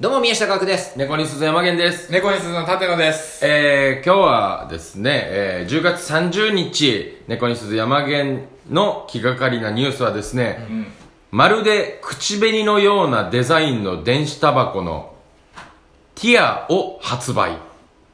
どうも宮下岳です猫に鈴山源です。猫に鈴の立野です。えー、今日はですね、えー、10月30日、猫に鈴山源の気がかりなニュースはですね、まるで口紅のようなデザインの電子タバコのティアを発売。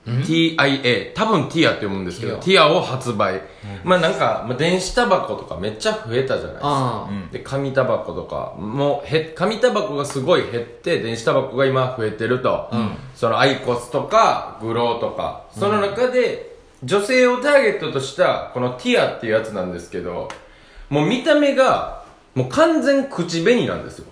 TIA。多分ティアって読むんですけど、ティアを発売。まあなんか、まあ、電子タバコとかめっちゃ増えたじゃないですか。あで紙タバコとか。もうへ紙タバコがすごい減って電子タバコが今増えてると、そのアイコスとかグローとか。その中で女性をターゲットとしたこのティアっていうやつなんですけどもう見た目がもう完全口紅なんですよ。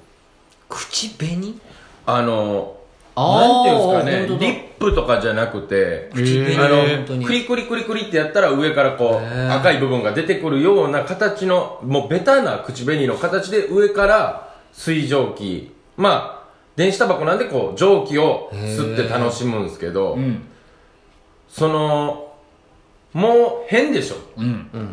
口紅？あのなんていうんですかねリップとかじゃなくてあのクリクリクリクリってやったら上からこう赤い部分が出てくるような形のもうベタな口紅の形で上から水蒸気まあ電子タバコなんでこう蒸気を吸って楽しむんですけど、うん。そのもう変でしょ、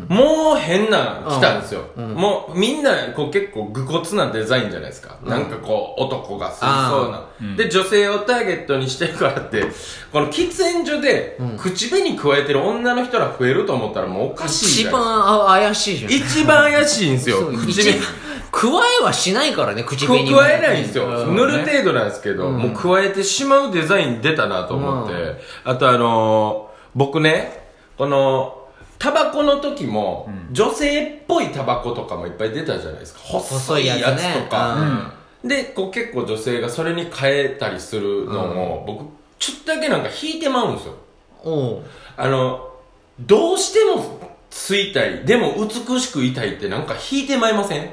もう変なの来たんですよ、もうみんなこう結構愚骨なデザインじゃないですか、なんかこう男が吸いそうな、で女性をターゲットにしてるからってこの喫煙所で口紅加えてる女の人ら増えると思ったらもうおかしいじ一ゃない番あ怪しいじゃん。一番怪しいんですよ。口一紅加えはしないからね口く紅も加えないんですよ、うん。塗る程度なんですけど、もう加えてしまうデザイン出たなと思って、あとあのー僕ねこのタバコの時も、女性っぽいタバコとかもいっぱい出たじゃないですか。細いやつね。つとか、でこう結構女性がそれに変えたりするのを、僕ちょっとだけなんか引いてまうんですよ。おう。あのどうしても吸いたいでも美しくいたいってなんか引いてまいません？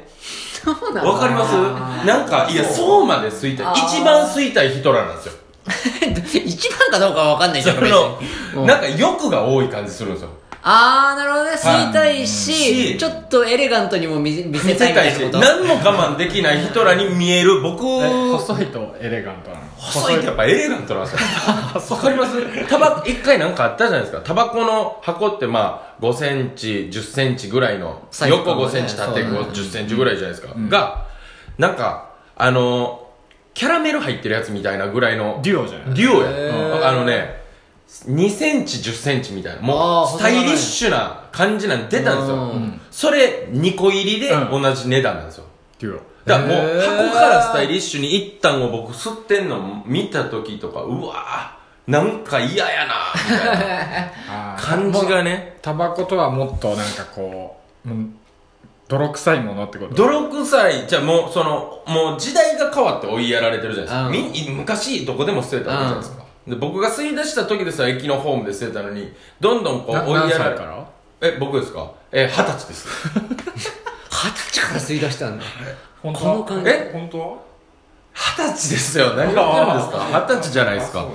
そうなの？わかります？なんか、いや、そう。まで吸いたい。一番吸いたい人らなんですよ。一番かどうかは分かんないじゃんそ別の、になんか欲が多い感じするんですよ。あーなるほどね吸いたいししちょっとエレガントにも見せ見せ見たいせたいこと何も我慢できない人らに見える僕、え細いとエレガントなの？細いってやっぱエレガントなんですよ。わかります？タバコ、一回なんかあったじゃないですか。タバコの箱ってまあ、5センチ、10センチぐらいの、サイズ横5感がねセンチ、縦そうね10センチぐらいじゃないですか。が、なんか、あの、キャラメル入ってるやつみたいなぐらいの、デュオじゃない？デュオや、へうん。あのね2センチ1 0センチみたいなもうスタイリッシュな感じなん出たんですよ、うん。それ2個入りでうん。同じ値段なんですよ。デュオ。だからもう箱からスタイリッシュに一旦を僕吸ってんの見た時とかうわーなんか嫌やなみたいな 感じがね。タバコとはもっとなんかこう、うん泥臭いものってこと？泥臭い。じゃあもうそのもう時代が変わって追いやられてるじゃないですか、うん。み昔どこでも捨てたわけじゃないですか、で僕が吸い出した時でさ駅のホームで捨てたのにどんどんこうな追いやられ何歳から？え、僕ですか？え、二十歳です。二十歳から吸い出したんだ。本この感じ。え？本当は？二十歳ですよ。何言ってるんですか？二十歳じゃないですか。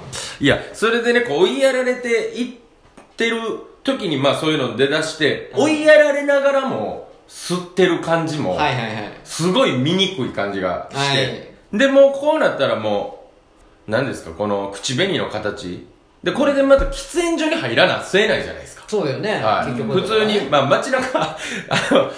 いや、それでね、こう追いやられていってる時に、まあそういうの出だして、追いやられながらも、吸ってる感じも、はいはいはいすごい醜い感じがして、はいで、もうこうなったらもう、何ですか、この口紅の形。で、これでまた喫煙所に入らな、吸えないじゃないですか。そうだよねはい、結局普通に、まあ街中、あの、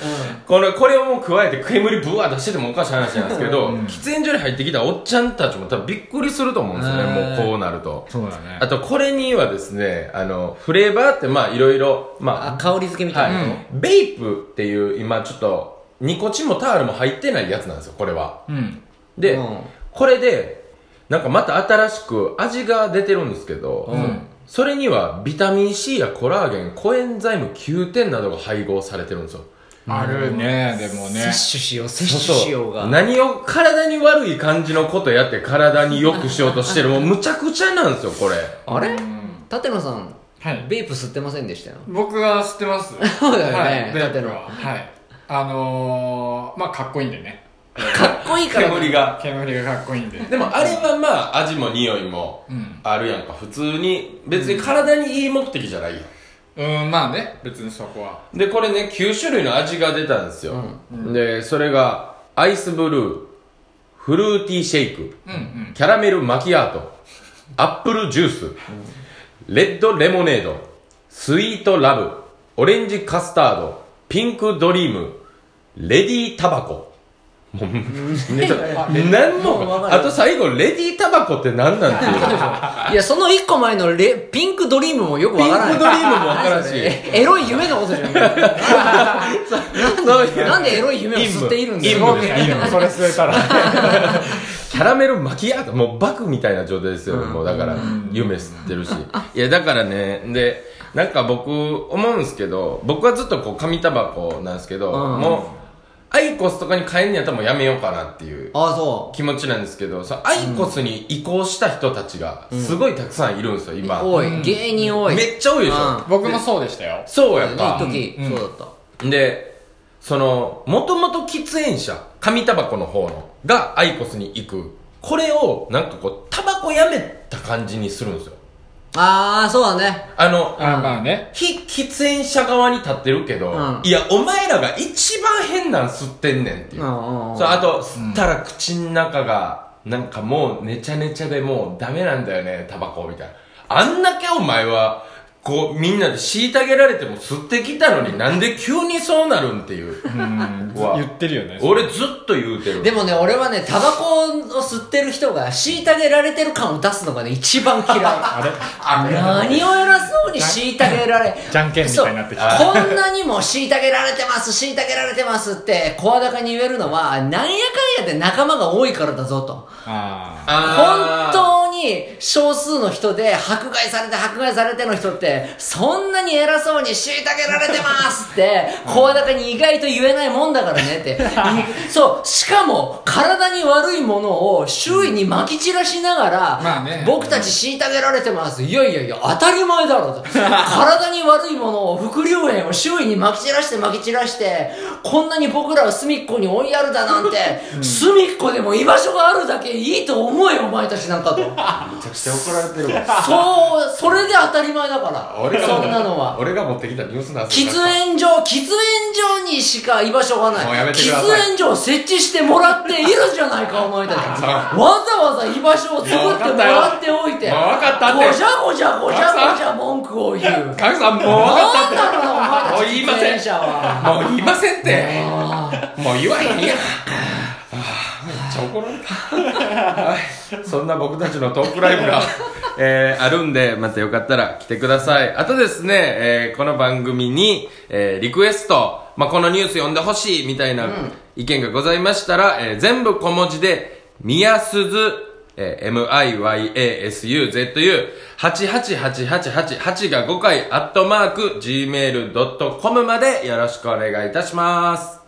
この、これをもう加えて煙ブワー出しててもおかしい話なんですけど、喫煙所に入ってきたおっちゃんたちも多分びっくりすると思うんですよね、もうこうなると。そうだね。あと、これにはですね、あの、フレーバーってまあいろいろ、まあ香り付けみあ、たいなの？はい、ベイプっていう今ちょっと、ニコチンもタールも入ってないやつなんですよ、これは。うん。で、うんこれで、なんかまた新しく味が出てるんですけど、うんそれにはビタミン C やコラーゲン、コエンザイム Q10などが配合されてるんですよ。あるね、でも摂ね。取しよう摂取しようが何を体に悪い感じのことやって体に良くしようとしてる、もうむちゃくちゃなんですよ、これ。あれ？うん舘野さんはい。ベープ吸ってませんでしたよ僕は知ってます。そうだよねはい、ベだってープは。はい。あのー、まあかっこいいんでね。かっこいいから煙が。煙がかっこいいんで。でもあれはまあ味も匂いもうん。あるやんか。普通に、別に体にいい目的じゃないやん。うん、まあね、別にそこは。で、これね、9種類の味が出たんですよ。で、それが、アイスブルー、フルーティーシェイク、うんうん。キャラメルマキアート、アップルジュース、レッドレモネード、スイートラブ、オレンジカスタード、ピンクドリーム、レディータバコ、もう、ね、何も、あと最後、レディータバコって何なんていう。いや、その一個前のレピンクドリームもよくわからない。ピンクドリームもわからんしえエロい夢のことじゃん。なんでエロい夢を吸っているんですかそれ吸えたら。キャラメル巻き上がった、もうバクみたいな状態ですよ、もうだから、夢吸ってるし。いや、だからね、で、なんか僕、思うんですけど、僕はずっとこう、紙タバコなんですけど、うんもう、アイコスとかに変えんのやったらもうやめようかなっていうああ、そ気持ちなんですけど、そのアイコスに移行した人たちが、すごいたくさんいるんですよ、う。今。多い。芸人多い。めっちゃ多いでしょ。うん僕もそうでしたよ。そうやんか。一時、うんそうだった。で、その、もともと喫煙者、紙タバコの方の、がアイコスに行く。これを、なんかこう、タバコやめた感じにするんですよ。ああ、そうだね。あの、あまあね。非喫煙者側に立ってるけど、うんいや、お前らが一番変なん吸ってんねんっていう。うんうんうんそう、あと、吸ったら口の中が、なんかもう、ねちゃねちゃでもうダメなんだよね、タバコみたいな。あんだけお前は、こう、みんなで虐げられても吸ってきたのになんで急にそうなるんっていう。うん言ってるよね。俺ずっと言うてる。でもね、俺はね、タバコを吸ってる人が虐げられてる感を出すのがね、一番嫌い。あれ？何を偉そうに虐げられ、じゃんけんみたいになってきたこんなにも虐げられてます、虐げられてますって、声高に言えるのは、なんやかんやで仲間が多いからだぞと。ああー本当に少数の人で迫害されて迫害されての人ってそんなに偉そうに虐げられてますって声高に意外と言えないもんだからねって。そうしかも体に悪いものを周囲に撒き散らしながら、まあね。僕たち虐げられてます。いやいやいや当たり前だろと。体に悪いものを副流炎を周囲に撒き散らして撒き散らしてこんなに僕らを隅っこに追いやるだなんて、隅っこでも居場所があるだけいいと思えよお前たちなんかと。めちゃくちゃ怒られてるわ。そう、それで当たり前だから。俺がそんなのは。俺が持ってきたニュースなん喫煙所、喫煙所にしか居場所がない。もうやめてください喫煙所を設置してもらっているじゃないか、お前たち。わざわざ居場所を作ってもらっておいて。もう分かったってごじゃごじゃごじゃごじゃ文句を言う。カグさんもう分かったって。なんだろうな、お前たちもう言いません喫煙者は。もう言いませんって。あもう言わへんやん。ちゃ怒られた。はい。そんな僕たちのトークライブが、えー、あるんで、またよかったら来てください。あとですね、えー、この番組に、えー、リクエスト、まあ、このニュース読んでほしいみたいな意見がございましたら、えー、全部小文字で、みやすず、えー、myasuzu、88888が5回、アットマーク、gmail.com までよろしくお願いいたします。